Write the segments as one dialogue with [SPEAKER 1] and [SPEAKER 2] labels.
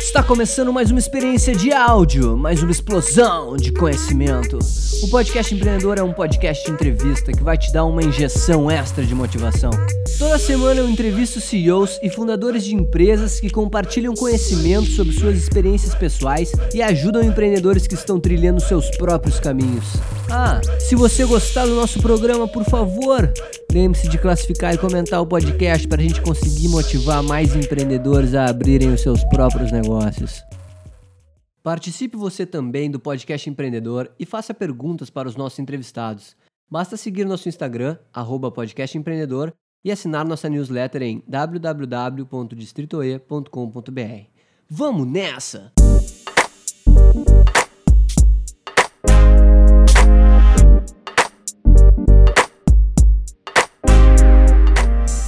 [SPEAKER 1] Está começando mais uma experiência de áudio, mais uma explosão de conhecimento. O Podcast Empreendedor é um podcast de entrevista que vai te dar uma injeção extra de motivação. Toda semana eu entrevisto CEOs e fundadores de empresas que compartilham conhecimento sobre suas experiências pessoais e ajudam empreendedores que estão trilhando seus próprios caminhos. Ah, se você gostar do nosso programa, por favor, lembre-se de classificar e comentar o podcast para a gente conseguir motivar mais empreendedores a abrirem os seus próprios negócios. Participe você também do podcast empreendedor e faça perguntas para os nossos entrevistados. Basta seguir nosso Instagram, podcastempreendedor, e assinar nossa newsletter em www.distritoe.com.br. Vamos nessa!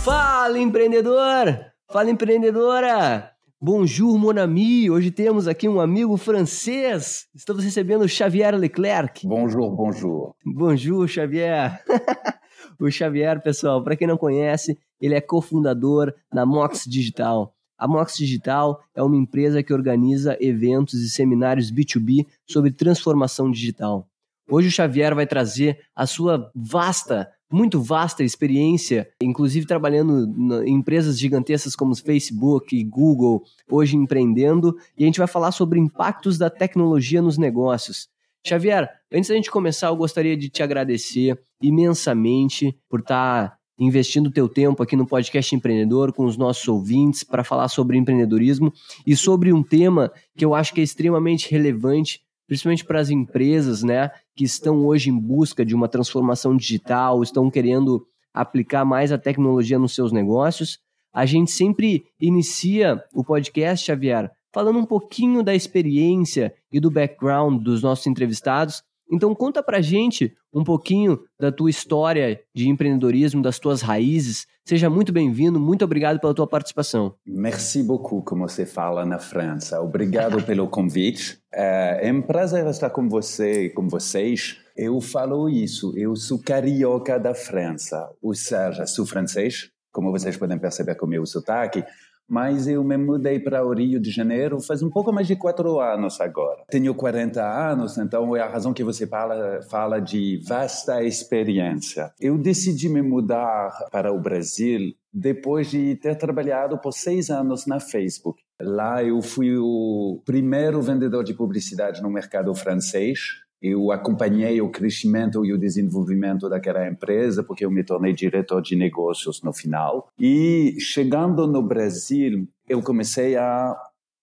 [SPEAKER 1] Fala empreendedor! Fala empreendedora! Bonjour mon ami! Hoje temos aqui um amigo francês. Estamos recebendo Xavier Leclerc.
[SPEAKER 2] Bonjour, bonjour.
[SPEAKER 1] Bonjour, Xavier. o Xavier, pessoal, para quem não conhece, ele é cofundador da Mox Digital. A Mox Digital é uma empresa que organiza eventos e seminários B2B sobre transformação digital. Hoje o Xavier vai trazer a sua vasta, muito vasta experiência, inclusive trabalhando em empresas gigantescas como Facebook e Google, hoje empreendendo, e a gente vai falar sobre impactos da tecnologia nos negócios. Xavier, antes da gente começar, eu gostaria de te agradecer imensamente por estar tá investindo teu tempo aqui no podcast empreendedor com os nossos ouvintes para falar sobre empreendedorismo e sobre um tema que eu acho que é extremamente relevante, principalmente para as empresas, né, que estão hoje em busca de uma transformação digital, estão querendo aplicar mais a tecnologia nos seus negócios. A gente sempre inicia o podcast, Xavier, falando um pouquinho da experiência e do background dos nossos entrevistados. Então conta pra gente um pouquinho da tua história de empreendedorismo, das tuas raízes. Seja muito bem-vindo, muito obrigado pela tua participação.
[SPEAKER 2] Merci beaucoup, como você fala na França. Obrigado pelo convite. É, é um prazer estar com você e com vocês. Eu falo isso, eu sou carioca da França, ou seja, sou francês, como vocês podem perceber com o meu sotaque, mas eu me mudei para o Rio de Janeiro faz um pouco mais de quatro anos agora. Tenho 40 anos, então é a razão que você fala, fala de vasta experiência. Eu decidi me mudar para o Brasil depois de ter trabalhado por seis anos na Facebook. Lá eu fui o primeiro vendedor de publicidade no mercado francês eu acompanhei o crescimento e o desenvolvimento daquela empresa, porque eu me tornei diretor de negócios no final. E chegando no Brasil, eu comecei a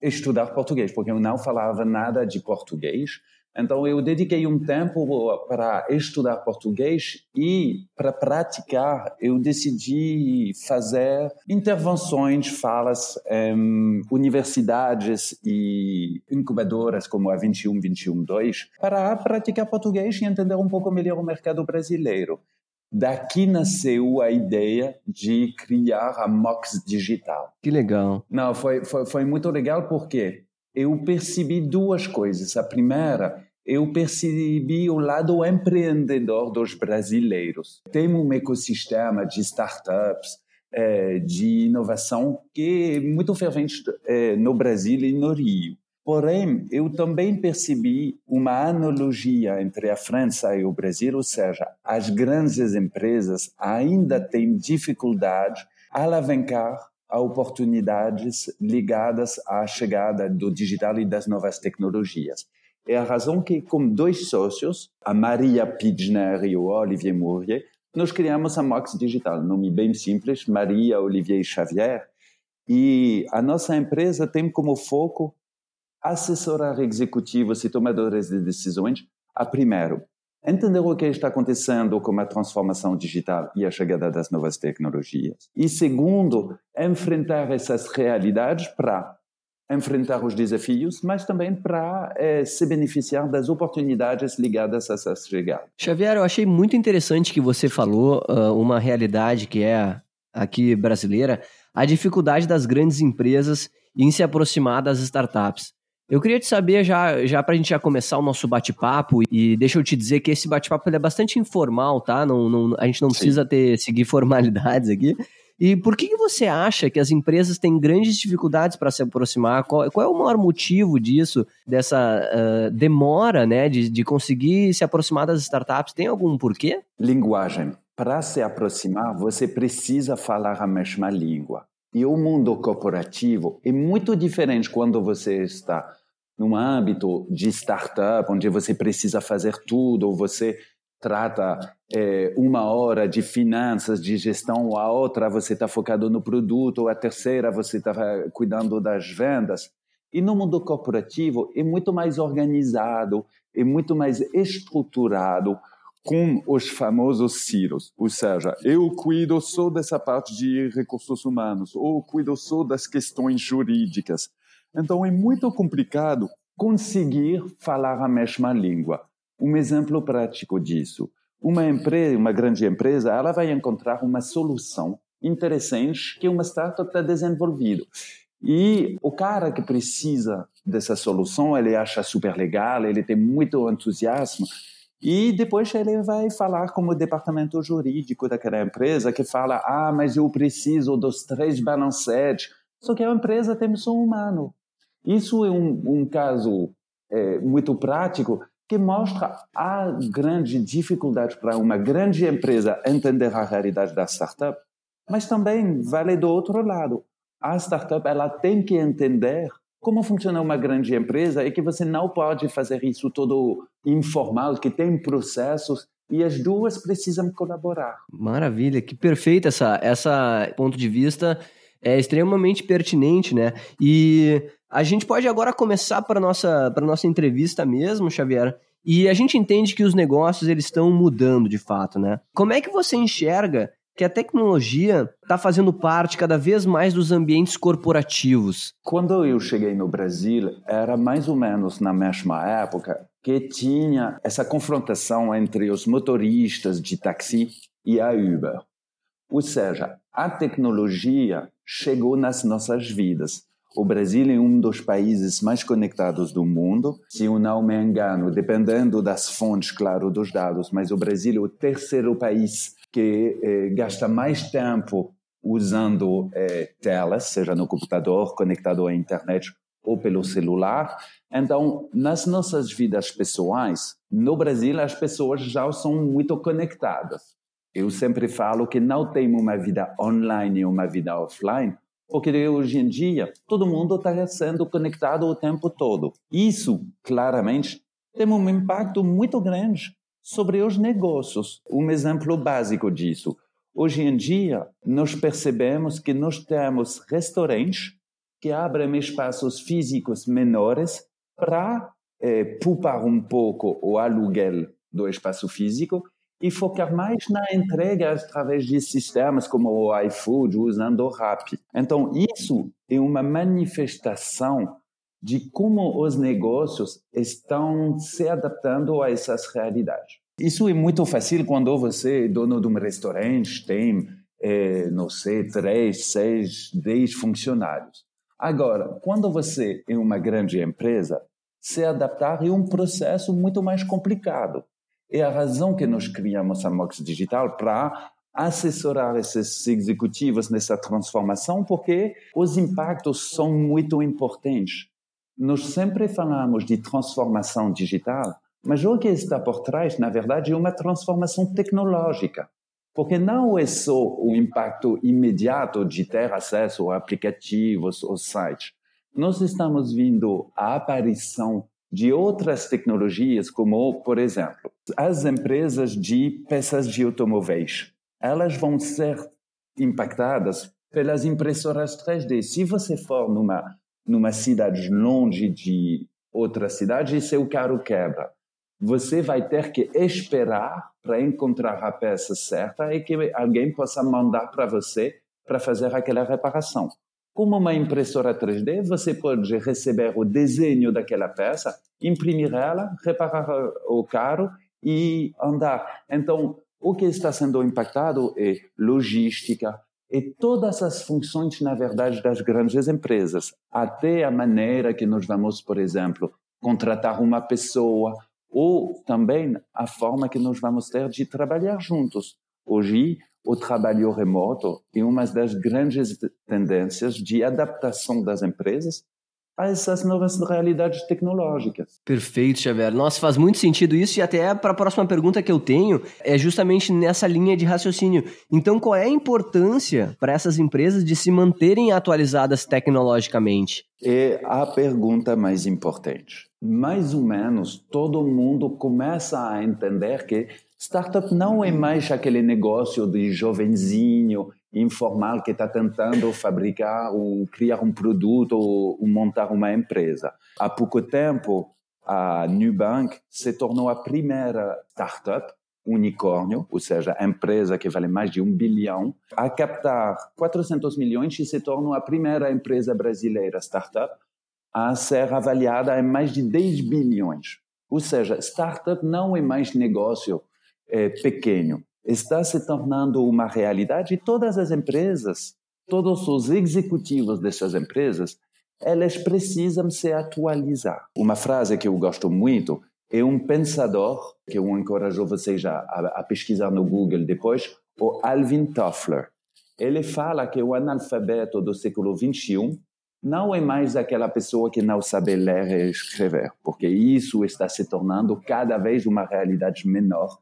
[SPEAKER 2] estudar português, porque eu não falava nada de português. Então, eu dediquei um tempo para estudar português e, para praticar, eu decidi fazer intervenções, falas em universidades e incubadoras como a 21, 21, 2, para praticar português e entender um pouco melhor o mercado brasileiro. Daqui nasceu a ideia de criar a Mox Digital.
[SPEAKER 1] Que legal.
[SPEAKER 2] Não, foi, foi, foi muito legal porque eu percebi duas coisas. A primeira, eu percebi o lado empreendedor dos brasileiros. Tem um ecossistema de startups, é, de inovação que é muito fervente é, no Brasil e no Rio. Porém, eu também percebi uma analogia entre a França e o Brasil, ou seja, as grandes empresas ainda têm dificuldade a alavancar a oportunidades ligadas à chegada do digital e das novas tecnologias. É a razão que, com dois sócios, a Maria Pidgner e o Olivier Mourier, nós criamos a Mox Digital, nome bem simples, Maria, Olivier e Xavier. E a nossa empresa tem como foco assessorar executivos e tomadores de decisões a, primeiro, entender o que está acontecendo com a transformação digital e a chegada das novas tecnologias. E, segundo, enfrentar essas realidades para enfrentar os desafios, mas também para é, se beneficiar das oportunidades ligadas a essas chegadas.
[SPEAKER 1] Xavier, eu achei muito interessante que você falou uh, uma realidade que é aqui brasileira, a dificuldade das grandes empresas em se aproximar das startups. Eu queria te saber, já, já para a gente já começar o nosso bate-papo, e deixa eu te dizer que esse bate-papo é bastante informal, tá? Não, não, a gente não Sim. precisa ter, seguir formalidades aqui. E por que, que você acha que as empresas têm grandes dificuldades para se aproximar? Qual, qual, é o maior motivo disso, dessa uh, demora né, de, de conseguir se aproximar das startups? Tem algum porquê?
[SPEAKER 2] Linguagem. Para se aproximar, você precisa falar a mesma língua. E o mundo corporativo é muito diferente quando você está num âmbito de startup, onde você precisa fazer tudo, você trata é, uma hora de finanças, de gestão, a outra você está focado no produto, a terceira você está cuidando das vendas. E no mundo corporativo é muito mais organizado, é muito mais estruturado com os famosos silos. Ou seja, eu cuido só dessa parte de recursos humanos, ou cuido só das questões jurídicas. Então é muito complicado conseguir falar a mesma língua. Um exemplo prático disso. Uma empresa, uma grande empresa, ela vai encontrar uma solução interessante que uma startup está desenvolvendo. E o cara que precisa dessa solução, ele acha super legal, ele tem muito entusiasmo, e depois ele vai falar com o departamento jurídico daquela empresa, que fala: ah, mas eu preciso dos três balancetes. Só que a empresa tem só um humano. Isso é um, um caso é, muito prático que mostra a grande dificuldade para uma grande empresa entender a realidade da startup, mas também vale do outro lado. A startup ela tem que entender como funciona uma grande empresa e que você não pode fazer isso todo informal, que tem processos e as duas precisam colaborar.
[SPEAKER 1] Maravilha, que perfeito essa essa ponto de vista é extremamente pertinente, né? E a gente pode agora começar para nossa para nossa entrevista mesmo, Xavier. E a gente entende que os negócios eles estão mudando de fato, né? Como é que você enxerga que a tecnologia está fazendo parte cada vez mais dos ambientes corporativos?
[SPEAKER 2] Quando eu cheguei no Brasil, era mais ou menos na mesma época que tinha essa confrontação entre os motoristas de táxi e a Uber. Ou seja, a tecnologia chegou nas nossas vidas. O Brasil é um dos países mais conectados do mundo. Se eu não me engano, dependendo das fontes, claro, dos dados, mas o Brasil é o terceiro país que eh, gasta mais tempo usando eh, telas, seja no computador, conectado à internet ou pelo celular. Então, nas nossas vidas pessoais, no Brasil, as pessoas já são muito conectadas. Eu sempre falo que não tem uma vida online e uma vida offline, porque hoje em dia todo mundo está sendo conectado o tempo todo. Isso, claramente, tem um impacto muito grande sobre os negócios. Um exemplo básico disso. Hoje em dia, nós percebemos que nós temos restaurantes que abrem espaços físicos menores para eh, poupar um pouco o aluguel do espaço físico e focar mais na entrega através de sistemas como o iFood, usando o Rappi. Então, isso é uma manifestação de como os negócios estão se adaptando a essas realidades. Isso é muito fácil quando você é dono de um restaurante, tem, é, não sei, três, seis, dez funcionários. Agora, quando você é uma grande empresa, se adaptar é um processo muito mais complicado. É a razão que nós criamos a Mox Digital para assessorar esses executivos nessa transformação, porque os impactos são muito importantes. Nós sempre falamos de transformação digital, mas o que está por trás, na verdade, é uma transformação tecnológica. Porque não é só o impacto imediato de ter acesso a aplicativos ou sites. Nós estamos vendo a aparição de outras tecnologias, como, por exemplo, as empresas de peças de automóveis. Elas vão ser impactadas pelas impressoras 3D. Se você for numa, numa cidade longe de outra cidade e seu carro quebra, você vai ter que esperar para encontrar a peça certa e que alguém possa mandar para você para fazer aquela reparação. Como uma impressora 3D, você pode receber o desenho daquela peça, imprimir ela, reparar o carro e andar. Então, o que está sendo impactado é logística, e todas as funções, na verdade, das grandes empresas, até a maneira que nós vamos, por exemplo, contratar uma pessoa, ou também a forma que nós vamos ter de trabalhar juntos. Hoje, o trabalho remoto é uma das grandes tendências de adaptação das empresas a essas novas realidades tecnológicas.
[SPEAKER 1] Perfeito, Xavier. Nossa, faz muito sentido isso e até para a próxima pergunta que eu tenho é justamente nessa linha de raciocínio. Então, qual é a importância para essas empresas de se manterem atualizadas tecnologicamente?
[SPEAKER 2] É a pergunta mais importante. Mais ou menos todo mundo começa a entender que startup não é mais aquele negócio de jovenzinho informal que está tentando fabricar ou criar um produto ou, montar uma empresa. Há pouco tempo, a Nubank se tornou a primeira startup unicórnio, ou seja, empresa que vale mais de um bilhão, a captar 400 milhões e se tornou a primeira empresa brasileira startup a ser avaliada em mais de 10 bilhões. Ou seja, startup não é mais negócio é, pequeno está se tornando uma realidade e todas as empresas, todos os executivos dessas empresas, elas precisam se atualizar. Uma frase que eu gosto muito é um pensador, que eu encorajo vocês a, a pesquisar no Google depois, o Alvin Toffler. Ele fala que o analfabeto do século XXI não é mais aquela pessoa que não sabe ler e escrever, porque isso está se tornando cada vez uma realidade menor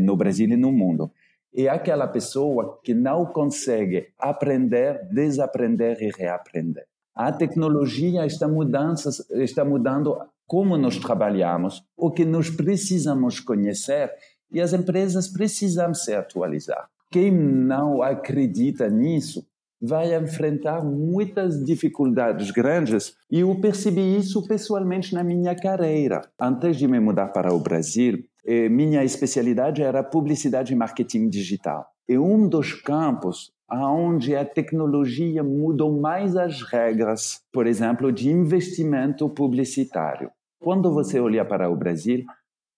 [SPEAKER 2] no Brasil e no mundo. É aquela pessoa que não consegue aprender, desaprender e reaprender. A tecnologia está, mudanças, está mudando como nós trabalhamos, o que nós precisamos conhecer e as empresas precisam se atualizar. Quem não acredita nisso vai enfrentar muitas dificuldades grandes e eu percebi isso pessoalmente na minha carreira. Antes de me mudar para o Brasil, eh, minha especialidade era publicidade e marketing digital. É um dos campos onde a tecnologia mudou mais as regras, por exemplo, de investimento publicitário. Quando você olha para o Brasil,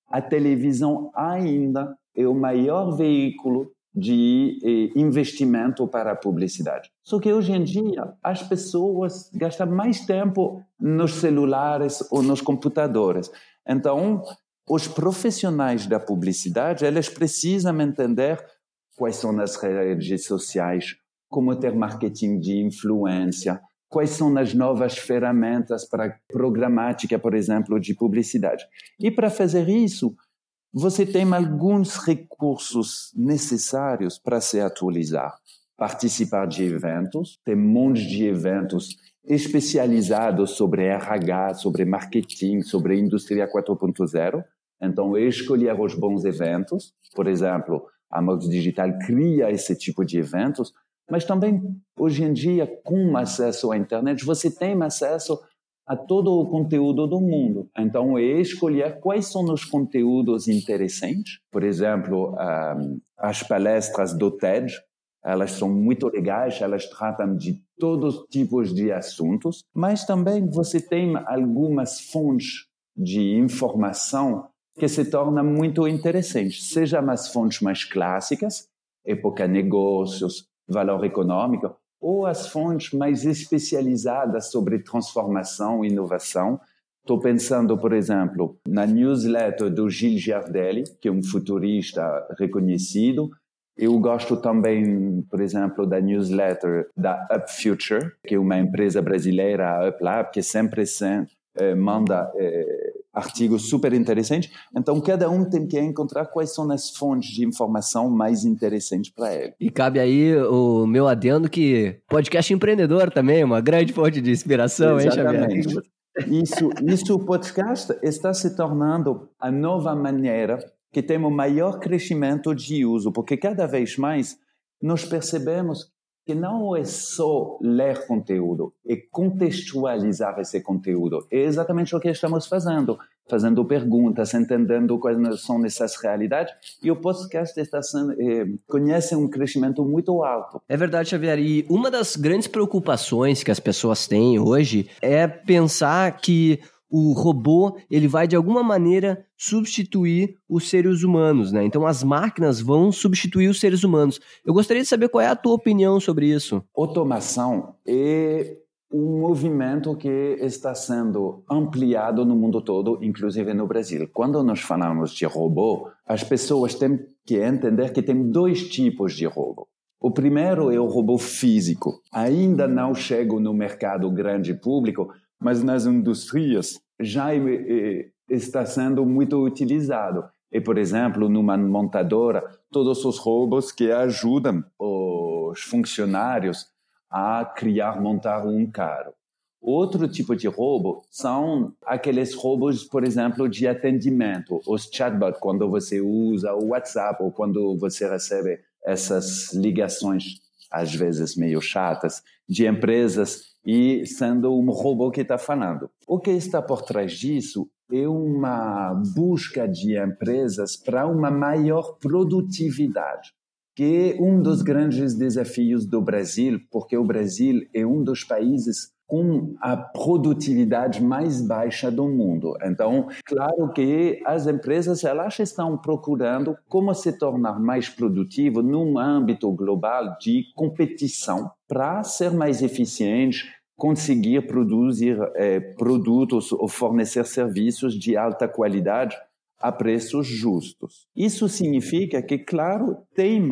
[SPEAKER 2] a televisão ainda é o maior veículo de eh, investimento para a publicidade. Só que hoje em dia as pessoas gastam mais tempo nos celulares ou nos computadores. Então, os profissionais da publicidade, eles precisam entender quais são as redes sociais, como ter marketing de influência, quais são as novas ferramentas para programática, por exemplo, de publicidade. E para fazer isso, você tem alguns recursos necessários para se atualizar. Participar de eventos, tem um monte de eventos especializados sobre RH, sobre marketing, sobre indústria 4.0. Então, escolher os bons eventos. Por exemplo, a Mox Digital cria esse tipo de eventos, mas também, hoje em dia, com acesso à internet, você tem acesso a todo o conteúdo do mundo. Então, escolher quais são os conteúdos interessantes. Por exemplo, um, as palestras do TED, elas são muito legais, elas tratam de todos os tipos de assuntos, mas também você tem algumas fontes de informação que se tornam muito interessantes, seja as fontes mais clássicas, época negócios, valor econômico, ou as fontes mais especializadas sobre transformação e inovação. Estou pensando, por exemplo, na newsletter do Gilles Giardelli, que é um futurista reconhecido. Eu gosto também, por exemplo, da newsletter da Up Future, que é uma empresa brasileira, a UpLab, que sempre eh, manda artigos super interessantes. Então, cada um tem que encontrar quais são as fontes de informação mais interessantes para ele.
[SPEAKER 1] E cabe aí o meu adendo que podcast empreendedor também é uma grande fonte de inspiração,
[SPEAKER 2] Exatamente.
[SPEAKER 1] hein, Xavier?
[SPEAKER 2] Isso, isso, o podcast está se tornando a nova maneira que tem o maior crescimento de uso, porque cada vez mais nós percebemos que não é só ler conteúdo, é contextualizar esse conteúdo. É exatamente o que estamos fazendo, fazendo perguntas, entendendo quais são essas realidades, e o podcast está sendo, é, conhece um crescimento muito alto.
[SPEAKER 1] É verdade, Xavier, e uma das grandes preocupações que as pessoas têm hoje é pensar que o robô ele vai de alguma maneira substituir os seres humanos, né? Então as máquinas vão substituir os seres humanos. Eu gostaria de saber qual é a tua opinião sobre isso.
[SPEAKER 2] Automação é um movimento que está sendo ampliado no mundo todo, inclusive no Brasil. Quando nós falamos de robô, as pessoas têm que entender que tem dois tipos de robô. O primeiro é o robô físico. Ainda não chega no mercado grande público, mas nas indústrias já está sendo muito utilizado. E, por exemplo, numa montadora, todos os robôs que ajudam os funcionários a criar, montar um carro. Outro tipo de robô são aqueles robôs, por exemplo, de atendimento, os chatbots, quando você usa o WhatsApp ou quando você recebe essas ligações, às vezes meio chatas, de empresas e sendo um robô que está falando. O que está por trás disso é uma busca de empresas para uma maior produtividade, que é um dos grandes desafios do Brasil, porque o Brasil é um dos países com a produtividade mais baixa do mundo. Então, claro que as empresas elas estão procurando como se tornar mais produtivo num âmbito global de competição para ser mais eficiente, conseguir produzir é, produtos ou fornecer serviços de alta qualidade a preços justos. Isso significa que, claro, tem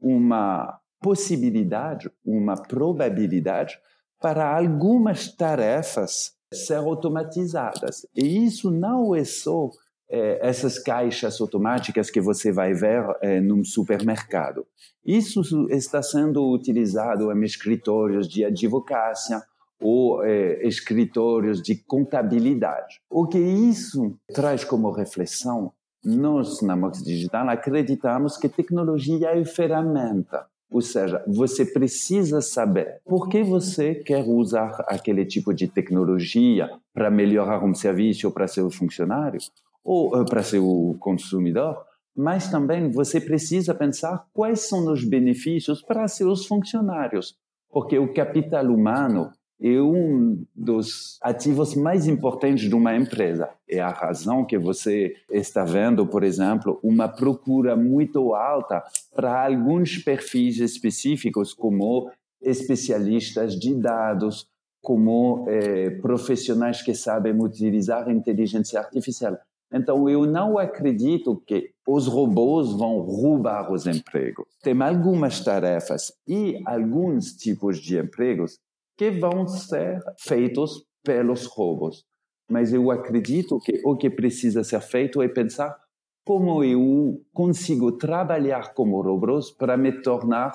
[SPEAKER 2] uma possibilidade, uma probabilidade para algumas tarefas ser automatizadas. E isso não é só é, essas caixas automáticas que você vai ver é, num supermercado. Isso está sendo utilizado em escritórios de advocacia ou é, escritórios de contabilidade. O que isso traz como reflexão? Nós, na Mox Digital, acreditamos que tecnologia é ferramenta ou seja, você precisa saber por que você quer usar aquele tipo de tecnologia para melhorar um serviço para seu funcionário ou uh, para seu consumidor, mas também você precisa pensar quais são os benefícios para seus funcionários, porque o capital humano é um dos ativos mais importantes de uma empresa. É a razão que você está vendo, por exemplo, uma procura muito alta para alguns perfis específicos, como especialistas de dados, como eh, profissionais que sabem utilizar inteligência artificial. Então, eu não acredito que os robôs vão roubar os empregos. Tem algumas tarefas e alguns tipos de empregos que vão ser feitos pelos robôs. Mas eu acredito que o que precisa ser feito é pensar como eu consigo trabalhar como robôs para me tornar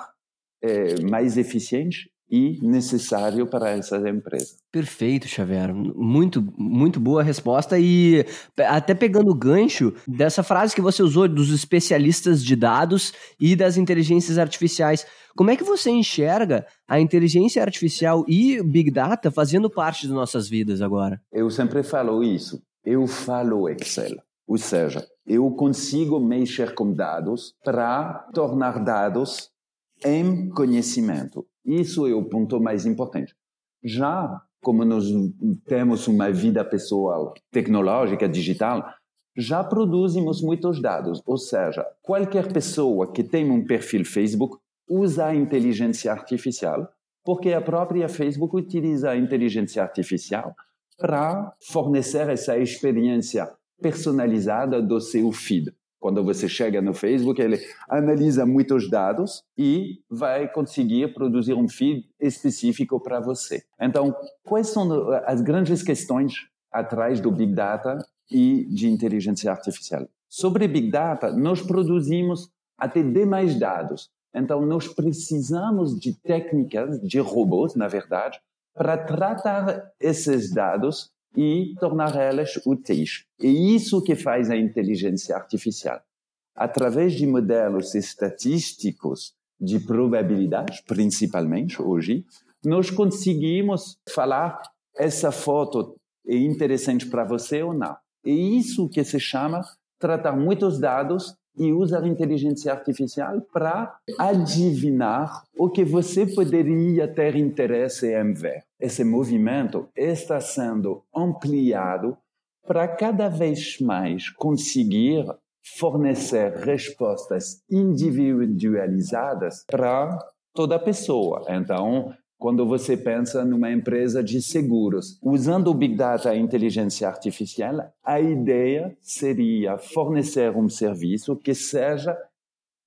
[SPEAKER 2] é, mais eficiente e necessário para essas empresas.
[SPEAKER 1] Perfeito, Xavier. Muito, muito boa resposta. E até pegando o gancho dessa frase que você usou dos especialistas de dados e das inteligências artificiais, como é que você enxerga a inteligência artificial e Big Data fazendo parte de nossas vidas agora?
[SPEAKER 2] Eu sempre falo isso. Eu falo Excel. Ou seja, eu consigo mexer com dados para tornar dados em conhecimento. Isso é o ponto mais importante. Já como nós temos uma vida pessoal tecnológica, digital, já produzimos muitos dados. Ou seja, qualquer pessoa que tem um perfil Facebook usa a inteligência artificial, porque a própria Facebook utiliza a inteligência artificial para fornecer essa experiência personalizada do seu feed. Quando você chega no Facebook, ele analisa muitos dados e vai conseguir produzir um feed específico para você. Então, quais são as grandes questões atrás do Big Data e de inteligência artificial? Sobre Big Data, nós produzimos até demais dados. Então, nós precisamos de técnicas, de robôs, na verdade, para tratar esses dados e tornar elas úteis. É isso que faz a inteligência artificial. Através de modelos estatísticos de probabilidade, principalmente hoje, nós conseguimos falar essa foto é interessante para você ou não. É isso que se chama tratar muitos dados e usar inteligência artificial para adivinhar o que você poderia ter interesse em ver. Esse movimento está sendo ampliado para cada vez mais conseguir fornecer respostas individualizadas para toda pessoa. Então, quando você pensa numa empresa de seguros, usando o Big Data e inteligência artificial, a ideia seria fornecer um serviço que seja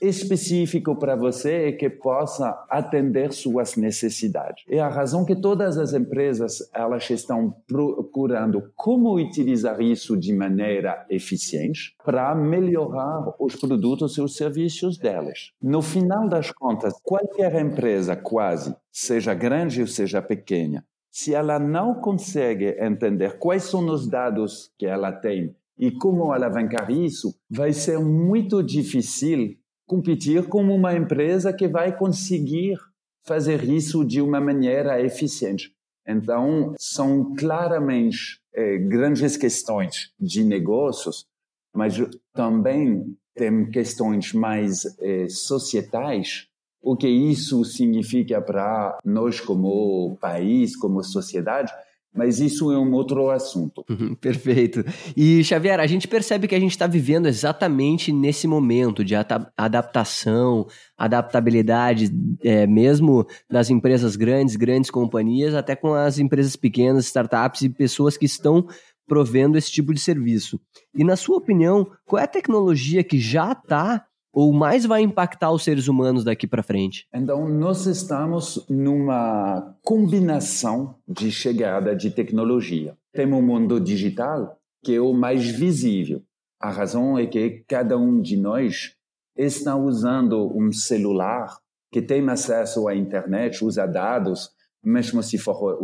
[SPEAKER 2] específico para você e que possa atender suas necessidades. É a razão que todas as empresas elas estão procurando como utilizar isso de maneira eficiente para melhorar os produtos e os serviços delas. No final das contas, qualquer empresa quase, seja grande ou seja pequena, se ela não consegue entender quais são os dados que ela tem e como alavancar isso, vai ser muito difícil competir com uma empresa que vai conseguir fazer isso de uma maneira eficiente. Então, são claramente é, grandes questões de negócios, mas também tem questões mais é, societais. O que isso significa para nós como país, como sociedade, mas isso é um outro assunto.
[SPEAKER 1] Perfeito. E, Xavier, a gente percebe que a gente está vivendo exatamente nesse momento de adaptação, adaptabilidade, é, mesmo das empresas grandes, grandes companhias, até com as empresas pequenas, startups e pessoas que estão provendo esse tipo de serviço. E, na sua opinião, qual é a tecnologia que já está ou mais vai impactar os seres humanos daqui para frente?
[SPEAKER 2] Então, nós estamos numa combinação de chegada de tecnologia. Temos o mundo digital, que é o mais visível. A razão é que cada um de nós está usando um celular que tem acesso à internet, usa dados, mesmo se for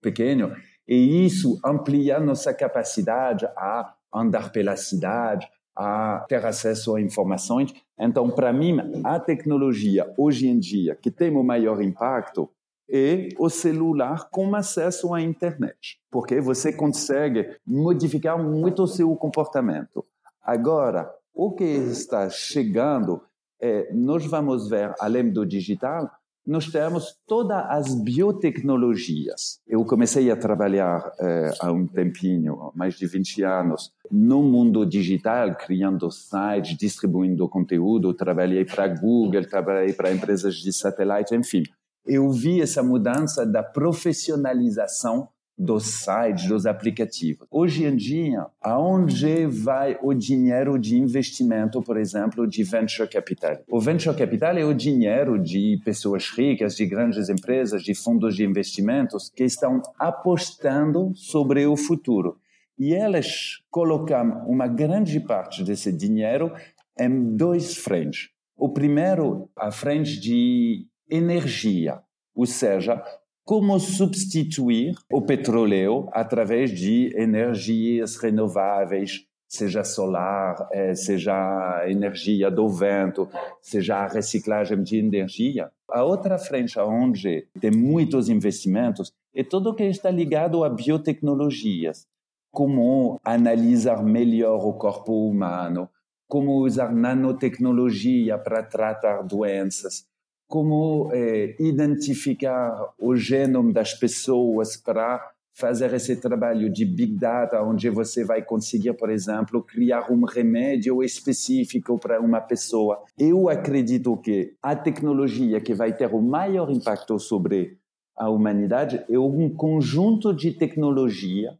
[SPEAKER 2] pequeno, e isso amplia nossa capacidade a andar pela cidade, a ter acesso a informações. Então, para mim, a tecnologia hoje em dia que tem o maior impacto é o celular com acesso à internet, porque você consegue modificar muito o seu comportamento. Agora, o que está chegando, é, nós vamos ver, além do digital, nós temos todas as biotecnologias. Eu comecei a trabalhar eh, há um tempinho, mais de 20 anos, no mundo digital, criando sites, distribuindo conteúdo. Trabalhei para Google, trabalhei para empresas de satélite, enfim. Eu vi essa mudança da profissionalização dos sites, dos aplicativos. Hoje em dia, aonde vai o dinheiro de investimento, por exemplo, de venture capital? O venture capital é o dinheiro de pessoas ricas, de grandes empresas, de fundos de investimentos que estão apostando sobre o futuro. E elas colocam uma grande parte desse dinheiro em dois frentes. O primeiro, a frente de energia, ou seja, como substituir o petróleo através de energias renováveis, seja solar, eh, seja energia do vento, seja a reciclagem de energia. A outra frente onde tem muitos investimentos é tudo o que está ligado a biotecnologias, como analisar melhor o corpo humano, como usar nanotecnologia para tratar doenças, como é, identificar o genoma das pessoas para fazer esse trabalho de big data, onde você vai conseguir, por exemplo, criar um remédio específico para uma pessoa. Eu acredito que a tecnologia que vai ter o maior impacto sobre a humanidade é um conjunto de tecnologia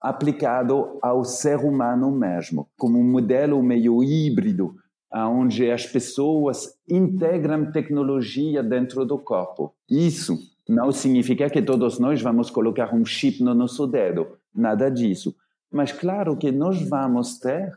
[SPEAKER 2] aplicado ao ser humano mesmo, como um modelo meio híbrido onde as pessoas integram tecnologia dentro do corpo. Isso não significa que todos nós vamos colocar um chip no nosso dedo, nada disso. Mas claro que nós vamos ter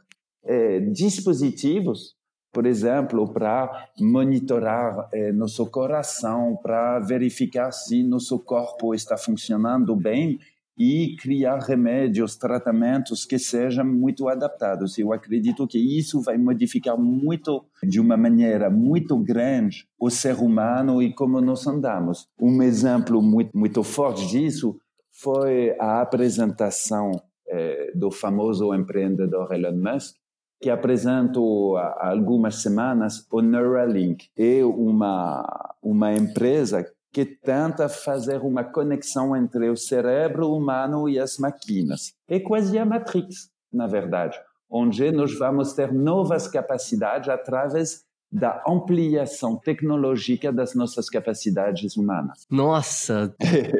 [SPEAKER 2] é, dispositivos, por exemplo, para monitorar é, nosso coração, para verificar se nosso corpo está funcionando bem e criar remédios, tratamentos que sejam muito adaptados. Eu acredito que isso vai modificar muito, de uma maneira muito grande, o ser humano e como nós andamos. Um exemplo muito, muito forte disso foi a apresentação eh, do famoso empreendedor Elon Musk, que apresentou há algumas semanas o Neuralink. É uma, uma empresa que tenta fazer uma conexão entre o cérebro humano e as máquinas. É quase a Matrix, na verdade, onde nós vamos ter novas capacidades através da ampliação tecnológica das nossas capacidades humanas.
[SPEAKER 1] Nossa,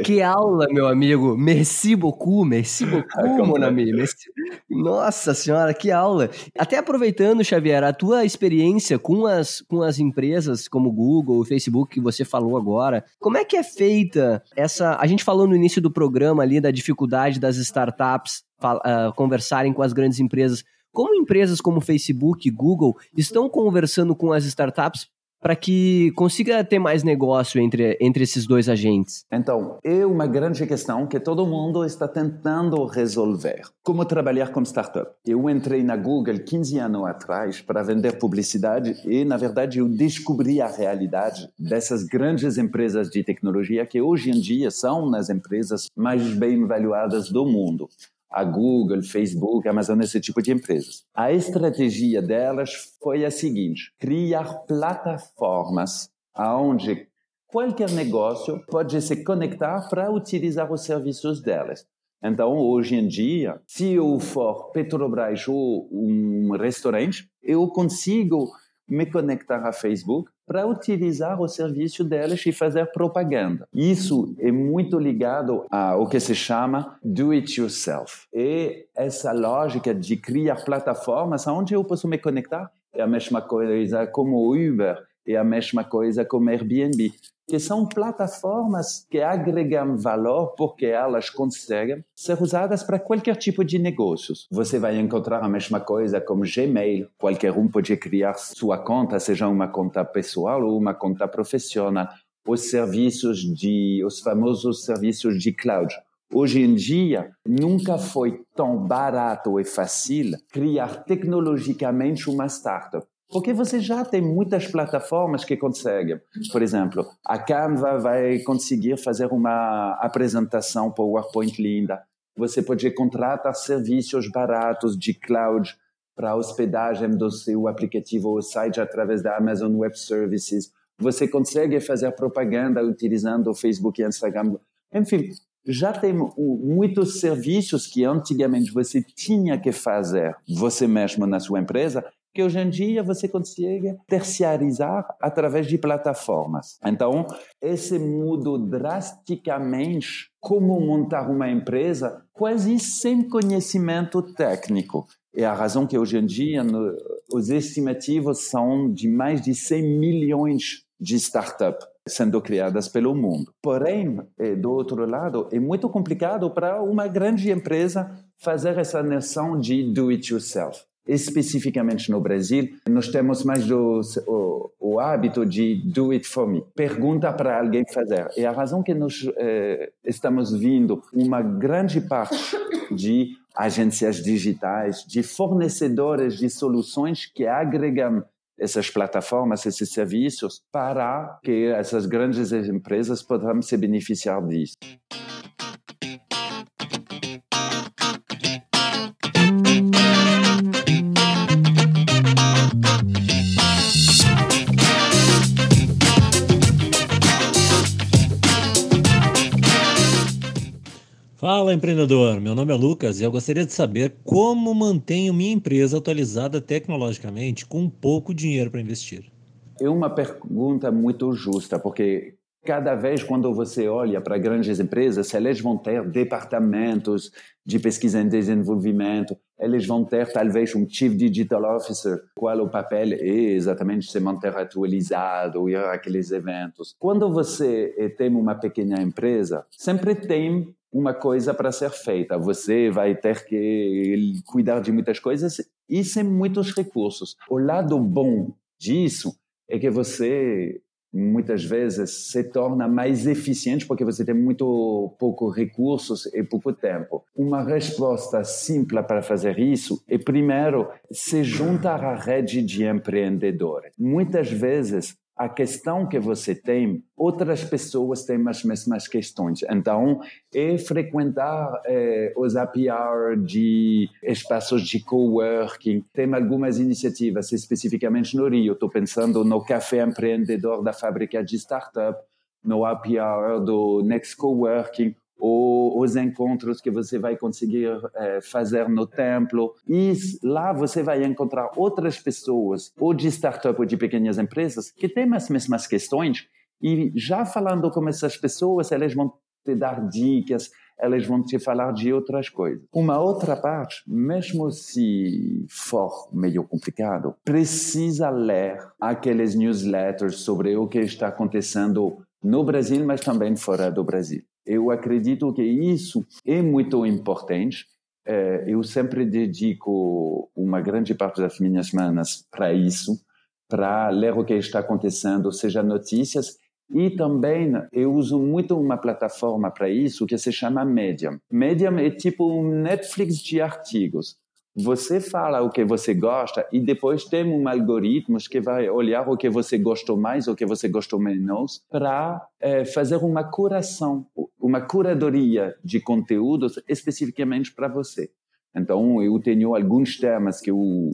[SPEAKER 1] que aula, meu amigo. Merci beaucoup, merci beaucoup, mon ami. Merci... Nossa senhora, que aula. Até aproveitando, Xavier, a tua experiência com as, com as empresas como Google, Facebook, que você falou agora, como é que é feita essa... A gente falou no início do programa ali da dificuldade das startups uh, conversarem com as grandes empresas. Como empresas como Facebook e Google estão conversando com as startups para que consiga ter mais negócio entre, entre esses dois agentes?
[SPEAKER 2] Então, é uma grande questão que todo mundo está tentando resolver. Como trabalhar com startup? Eu entrei na Google 15 anos atrás para vender publicidade e, na verdade, eu descobri a realidade dessas grandes empresas de tecnologia que hoje em dia são as empresas mais bem avaliadas do mundo a Google, Facebook, Amazon, esse tipo de empresas. A estratégia delas foi a seguinte: criar plataformas onde qualquer negócio pode se conectar para utilizar os serviços delas. Então, hoje em dia, se eu for Petrobras ou um restaurante, eu consigo me conectar a Facebook para utilizar o serviço delas e fazer propaganda. Isso é muito ligado ao que se chama do it yourself. E essa lógica de criar plataformas onde eu posso me conectar é a mesma coisa como o Uber, é a mesma coisa como Airbnb que são plataformas que agregam valor porque elas conseguem ser usadas para qualquer tipo de negócios. Você vai encontrar a mesma coisa como Gmail. Qualquer um pode criar sua conta, seja uma conta pessoal ou uma conta profissional. Os serviços de, os famosos serviços de cloud. Hoje em dia, nunca foi tão barato e fácil criar tecnologicamente uma startup. Porque você já tem muitas plataformas que conseguem. Por exemplo, a Canva vai conseguir fazer uma apresentação PowerPoint linda. Você pode contratar serviços baratos de cloud para hospedagem do seu aplicativo ou site através da Amazon Web Services. Você consegue fazer propaganda utilizando o Facebook e Instagram. Enfim, já tem muitos serviços que antigamente você tinha que fazer você mesmo na sua empresa que hoje em dia você consegue terciarizar através de plataformas. Então, esse muda drasticamente como montar uma empresa quase sem conhecimento técnico. É a razão que hoje em dia no, os estimativos são de mais de 100 milhões de startups sendo criadas pelo mundo. Porém, eh, do outro lado, é muito complicado para uma grande empresa fazer essa noção de do it yourself especificamente no Brasil, nós temos mais do, o, o, hábito de do it for me. Pergunta para alguém fazer. E a razão que nós eh, estamos vendo uma grande parte de agências digitais, de fornecedores de soluções que agregam essas plataformas, esses serviços, para que essas grandes empresas possam se beneficiar disso.
[SPEAKER 3] Fala empreendedor, meu nome é Lucas e eu gostaria de saber como mantenho minha empresa atualizada tecnologicamente com pouco dinheiro para investir.
[SPEAKER 2] É uma pergunta muito justa, porque cada vez quando você olha para grandes empresas, elas vão ter departamentos de pesquisa e desenvolvimento, eles vão ter talvez um Chief Digital Officer, qual o papel é exatamente se manter atualizado, ir àqueles eventos. Quando você tem uma pequena empresa, sempre tem uma coisa para ser feita. Você vai ter que cuidar de muitas coisas e sem muitos recursos. O lado bom disso é que você muitas vezes se torna mais eficiente porque você tem muito pouco recursos e pouco tempo. Uma resposta simples para fazer isso é primeiro se juntar à rede de empreendedores. Muitas vezes a questão que você tem, outras pessoas têm as mesmas questões. Então, é frequentar é, os APR de espaços de coworking. Tem algumas iniciativas, especificamente no Rio. Estou pensando no Café Empreendedor da Fábrica de Startup. no happy hour do Next Coworking, ou os encontros que você vai conseguir é, fazer no templo. E lá você vai encontrar outras pessoas, ou de startup ou de pequenas empresas, que têm as mesmas questões. E já falando com essas pessoas, elas vão te dar dicas, elas vão te falar de outras coisas. Uma outra parte, mesmo se for meio complicado, precisa ler aqueles newsletters sobre o que está acontecendo no Brasil, mas também fora do Brasil. Eu acredito que isso é muito importante. É, eu sempre dedico uma grande parte das minhas semanas para isso, para ler o que está acontecendo, seja notícias e também eu uso muito uma plataforma para isso que se chama Medium. Medium é tipo um Netflix de artigos. Você fala o que você gosta e depois tem um algoritmo que vai olhar o que você gostou mais, o que você gostou menos, para é, fazer uma curação, uma curadoria de conteúdos especificamente para você. Então, eu tenho alguns temas que eu,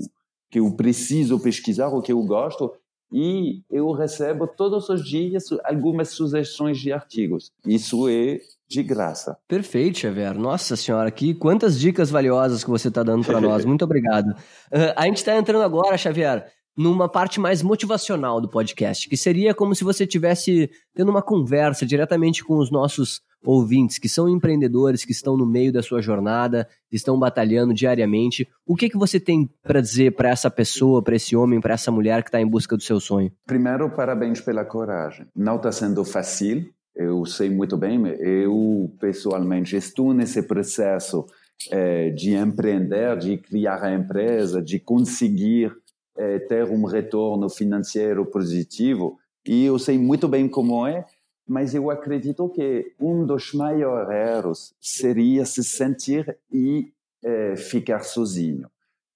[SPEAKER 2] que eu preciso pesquisar, o que eu gosto, e eu recebo todos os dias algumas sugestões de artigos. Isso é de graça.
[SPEAKER 1] Perfeito, Xavier. Nossa senhora, que quantas dicas valiosas que você está dando para nós. Muito obrigado. Uh, a gente está entrando agora, Xavier, numa parte mais motivacional do podcast, que seria como se você estivesse tendo uma conversa diretamente com os nossos ouvintes, que são empreendedores, que estão no meio da sua jornada, estão batalhando diariamente. O que, que você tem para dizer para essa pessoa, para esse homem, para essa mulher que está em busca do seu sonho?
[SPEAKER 2] Primeiro, parabéns pela coragem. Não está sendo fácil, eu sei muito bem, eu pessoalmente estou nesse processo é, de empreender, de criar a empresa, de conseguir é, ter um retorno financeiro positivo, e eu sei muito bem como é, mas eu acredito que um dos maiores erros seria se sentir e é, ficar sozinho.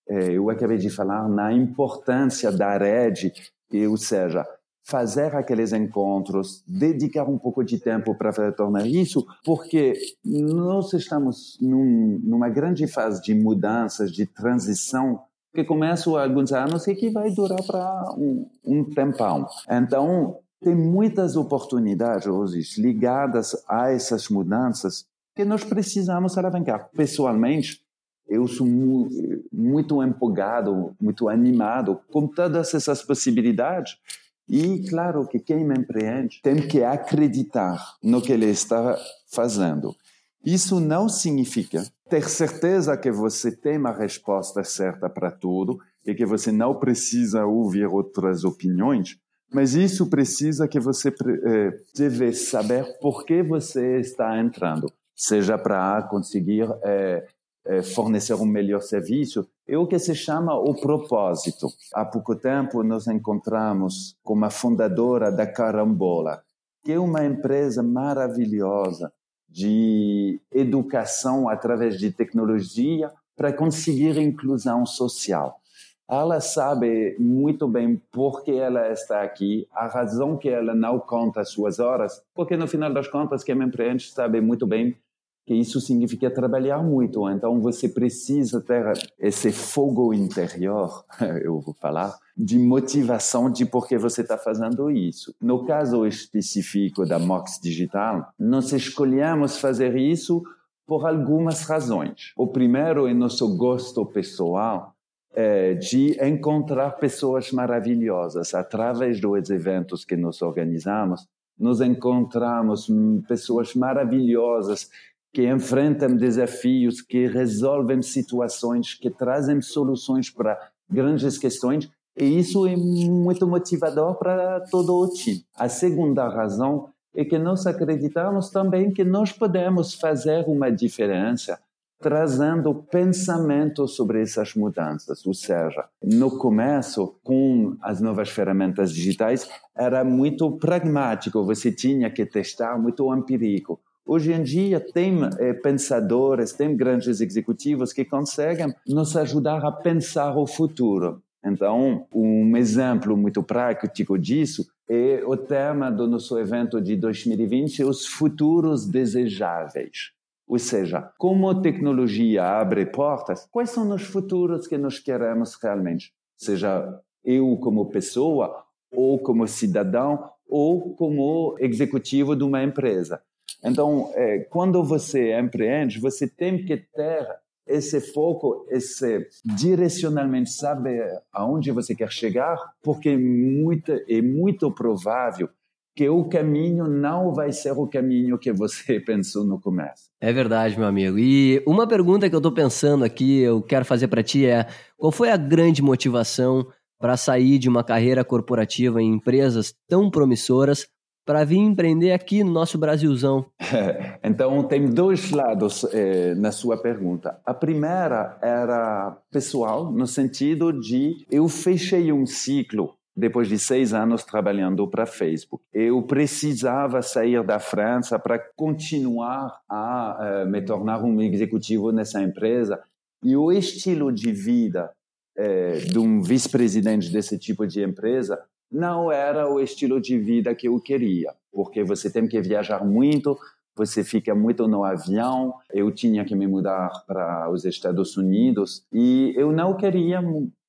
[SPEAKER 2] É, eu acabei de falar na importância da rede, ou seja, fazer aqueles encontros, dedicar um pouco de tempo para tornar isso, porque nós estamos num, numa grande fase de mudanças, de transição, que começa há alguns anos e que vai durar para um, um tempão. Então, tem muitas oportunidades hoje ligadas a essas mudanças que nós precisamos alavancar. Pessoalmente, eu sou muito empolgado, muito animado com todas essas possibilidades. E claro que quem empreende tem que acreditar no que ele está fazendo. Isso não significa ter certeza que você tem a resposta certa para tudo e que você não precisa ouvir outras opiniões, mas isso precisa que você eh, deve saber por que você está entrando, seja para conseguir eh, eh, fornecer um melhor serviço, é o que se chama o propósito. Há pouco tempo nos encontramos com a fundadora da Carambola, que é uma empresa maravilhosa de educação através de tecnologia para conseguir inclusão social ela sabe muito bem por que ela está aqui, a razão que ela não conta as suas horas, porque no final das contas quem empreende sabe muito bem que isso significa trabalhar muito. Então você precisa ter esse fogo interior, eu vou falar, de motivação de por que você está fazendo isso. No caso específico da Mox Digital, nós escolhemos fazer isso por algumas razões. O primeiro é nosso gosto pessoal de encontrar pessoas maravilhosas. Através dos eventos que nós organizamos, nos encontramos pessoas maravilhosas que enfrentam desafios, que resolvem situações, que trazem soluções para grandes questões, e isso é muito motivador para todo o time. A segunda razão é que nós acreditamos também que nós podemos fazer uma diferença trazendo pensamento sobre essas mudanças. Ou seja, no começo, com as novas ferramentas digitais, era muito pragmático, você tinha que testar, muito empírico. Hoje em dia, tem eh, pensadores, tem grandes executivos que conseguem nos ajudar a pensar o futuro. Então, um exemplo muito prático disso é o tema do nosso evento de 2020, os futuros desejáveis. Ou seja, como a tecnologia abre portas, quais são os futuros que nós queremos realmente? Seja eu como pessoa, ou como cidadão, ou como executivo de uma empresa. Então, é, quando você empreende, você tem que ter esse foco, esse direcionalmente saber aonde você quer chegar, porque muito, é muito provável que o caminho não vai ser o caminho que você pensou no começo.
[SPEAKER 1] É verdade, meu amigo. E uma pergunta que eu estou pensando aqui, eu quero fazer para ti é: qual foi a grande motivação para sair de uma carreira corporativa em empresas tão promissoras para vir empreender aqui no nosso Brasilzão?
[SPEAKER 2] então, tem dois lados eh, na sua pergunta. A primeira era pessoal, no sentido de eu fechei um ciclo depois de seis anos trabalhando para Facebook. Eu precisava sair da França para continuar a uh, me tornar um executivo nessa empresa. E o estilo de vida uh, de um vice-presidente desse tipo de empresa não era o estilo de vida que eu queria, porque você tem que viajar muito, você fica muito no avião. Eu tinha que me mudar para os Estados Unidos e eu não queria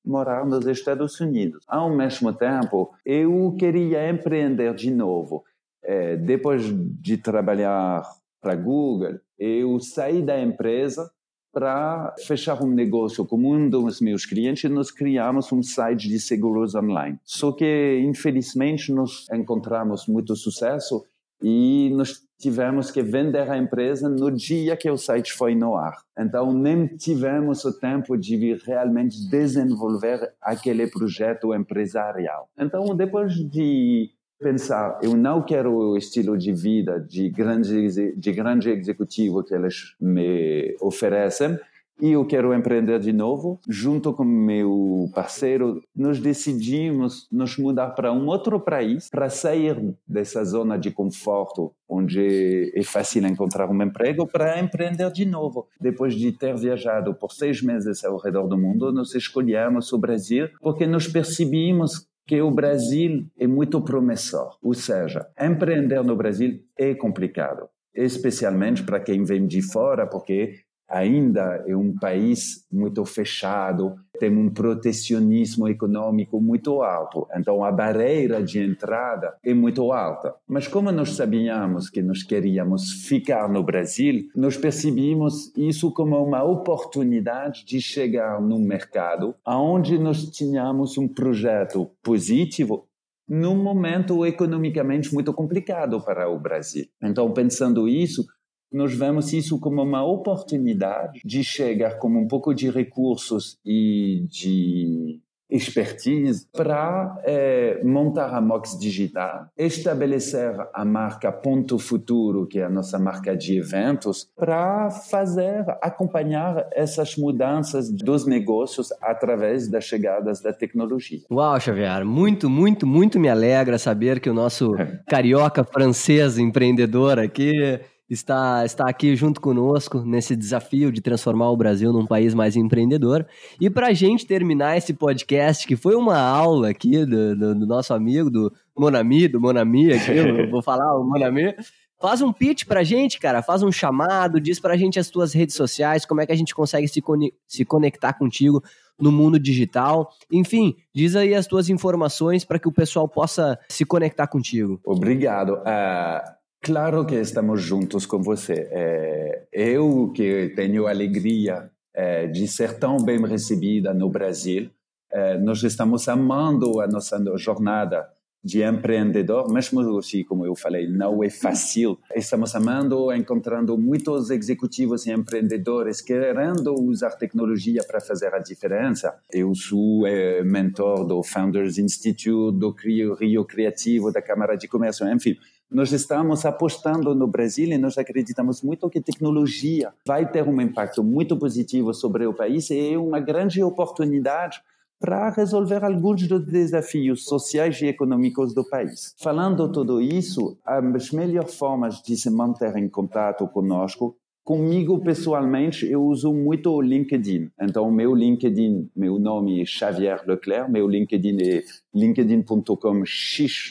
[SPEAKER 2] morar nos Estados Unidos. Ao mesmo tempo, eu queria empreender de novo. É, depois de trabalhar para Google, eu saí da empresa para fechar um negócio com um dos meus clientes nós criamos um site de seguros online. Só que, infelizmente, nós encontramos muito sucesso e nós tivemos que vender a empresa no dia que o site foi no ar. Então, nem tivemos o tempo de realmente desenvolver aquele projeto empresarial. Então, depois de pensar, eu não quero o estilo de vida de grande, de grande executivo que eles me oferecem, e eu quero empreender de novo. Junto com meu parceiro, nós decidimos nos mudar para um outro país para sair dessa zona de conforto onde é fácil encontrar um emprego para empreender de novo. Depois de ter viajado por seis meses ao redor do mundo, nós escolhemos o Brasil porque nós percebemos que o Brasil é muito promissor. Ou seja, empreender no Brasil é complicado especialmente para quem vem de fora, porque ainda é um país muito fechado, tem um protecionismo econômico muito alto. Então a barreira de entrada é muito alta. Mas como nós sabíamos que nós queríamos ficar no Brasil, nós percebemos isso como uma oportunidade de chegar num mercado onde nós tínhamos um projeto positivo num momento economicamente muito complicado para o Brasil. Então, pensando isso, nós vemos isso como uma oportunidade de chegar com um pouco de recursos e de expertise para é, montar a Mox Digital, estabelecer a marca Ponto Futuro, que é a nossa marca de eventos, para fazer, acompanhar essas mudanças dos negócios através das chegadas da tecnologia.
[SPEAKER 1] Uau, Xavier, muito, muito, muito me alegra saber que o nosso carioca francês empreendedor aqui está, está aqui junto conosco nesse desafio de transformar o Brasil num país mais empreendedor. E para a gente terminar esse podcast, que foi uma aula aqui do, do, do nosso amigo, do Monami, do Monami, aqui, eu vou falar o Monami. Faz um pitch pra gente, cara, faz um chamado, diz pra gente as tuas redes sociais, como é que a gente consegue se, se conectar contigo no mundo digital. Enfim, diz aí as tuas informações para que o pessoal possa se conectar contigo.
[SPEAKER 2] Obrigado. Uh, Claro que estamos juntos com você. É, eu que tenho alegria é, de ser tão bem recebida no Brasil, é, nós estamos amando a nossa jornada de empreendedor, mesmo assim, como eu falei, não é fácil. Estamos amando, encontrando muitos executivos e empreendedores querendo usar tecnologia para fazer a diferença. Eu sou é, mentor do Founders Institute, do Rio Criativo, da Câmara de Comércio, enfim nós estamos apostando no Brasil e nós acreditamos muito que tecnologia vai ter um impacto muito positivo sobre o país e é uma grande oportunidade para resolver alguns dos desafios sociais e econômicos do país. Falando tudo isso, as melhores formas de se manter em contato conosco Comigo, pessoalmente, eu uso muito o LinkedIn. Então, meu LinkedIn, meu nome é Xavier Leclerc, meu LinkedIn é linkedin.com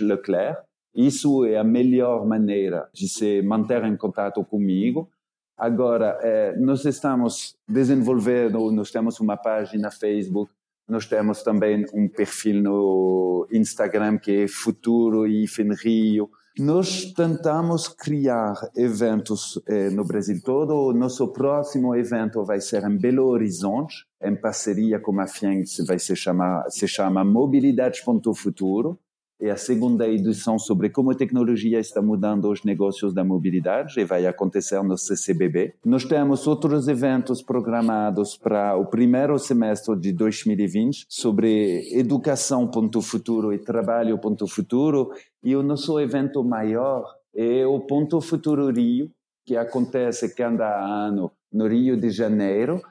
[SPEAKER 2] Leclerc. Isso é a melhor maneira de se manter em contato comigo. Agora, eh, nós estamos desenvolvendo, nós temos uma página Facebook, Nós temos também um perfil no Instagram que é Futuro e Rio. Nós tentamos criar eventos eh, no Brasil todo. O nosso próximo evento vai ser em Belo Horizonte, em parceria com a FIENG, vai se chamar se chama Mobilidade.futuro é a segunda edição sobre como a tecnologia está mudando os negócios da mobilidade e vai acontecer no CCBB. Nós temos outros eventos programados para o primeiro semestre de 2020 sobre educação ponto futuro e trabalho ponto futuro e o nosso evento maior é o ponto futuro Rio que acontece cada ano no Rio de Janeiro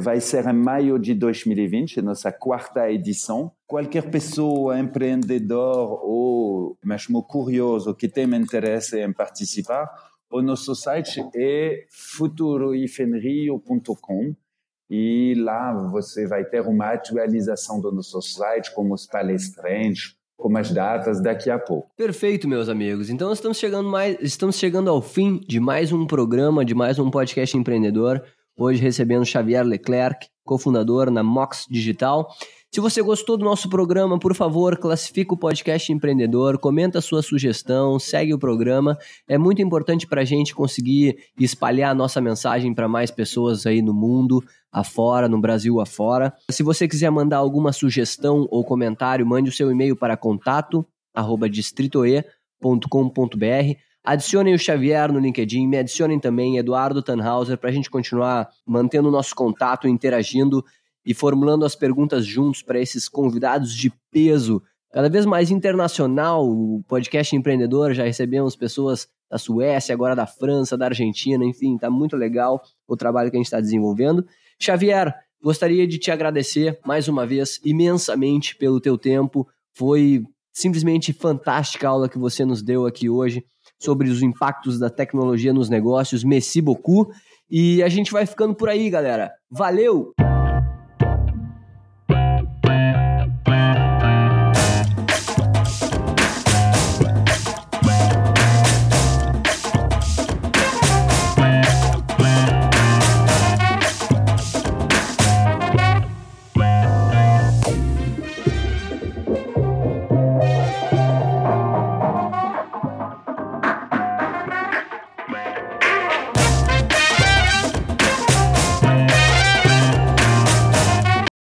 [SPEAKER 2] vai ser em maio de 2020, nossa quarta edição. Qualquer pessoa, empreendedor ou mesmo curioso que tenha interesse em participar, o nosso site é futuroifenrio.com e lá você vai ter uma atualização do nosso site, com os palestrantes, com as datas daqui a pouco.
[SPEAKER 1] Perfeito, meus amigos. Então estamos chegando mais, estamos chegando ao fim de mais um programa, de mais um podcast empreendedor. Hoje recebendo Xavier Leclerc, cofundador na Mox Digital. Se você gostou do nosso programa, por favor, classifique o podcast empreendedor, comenta a sua sugestão, segue o programa. É muito importante para a gente conseguir espalhar a nossa mensagem para mais pessoas aí no mundo, afora, no Brasil afora. Se você quiser mandar alguma sugestão ou comentário, mande o seu e-mail para contato distritoe.com.br. Adicionem o Xavier no LinkedIn, me adicionem também Eduardo Tannhauser para a gente continuar mantendo o nosso contato, interagindo e formulando as perguntas juntos para esses convidados de peso, cada vez mais internacional. O podcast empreendedor já recebemos pessoas da Suécia, agora da França, da Argentina, enfim, está muito legal o trabalho que a gente está desenvolvendo. Xavier, gostaria de te agradecer mais uma vez imensamente pelo teu tempo. Foi simplesmente fantástica a aula que você nos deu aqui hoje sobre os impactos da tecnologia nos negócios. Messi beaucoup. E a gente vai ficando por aí, galera. Valeu!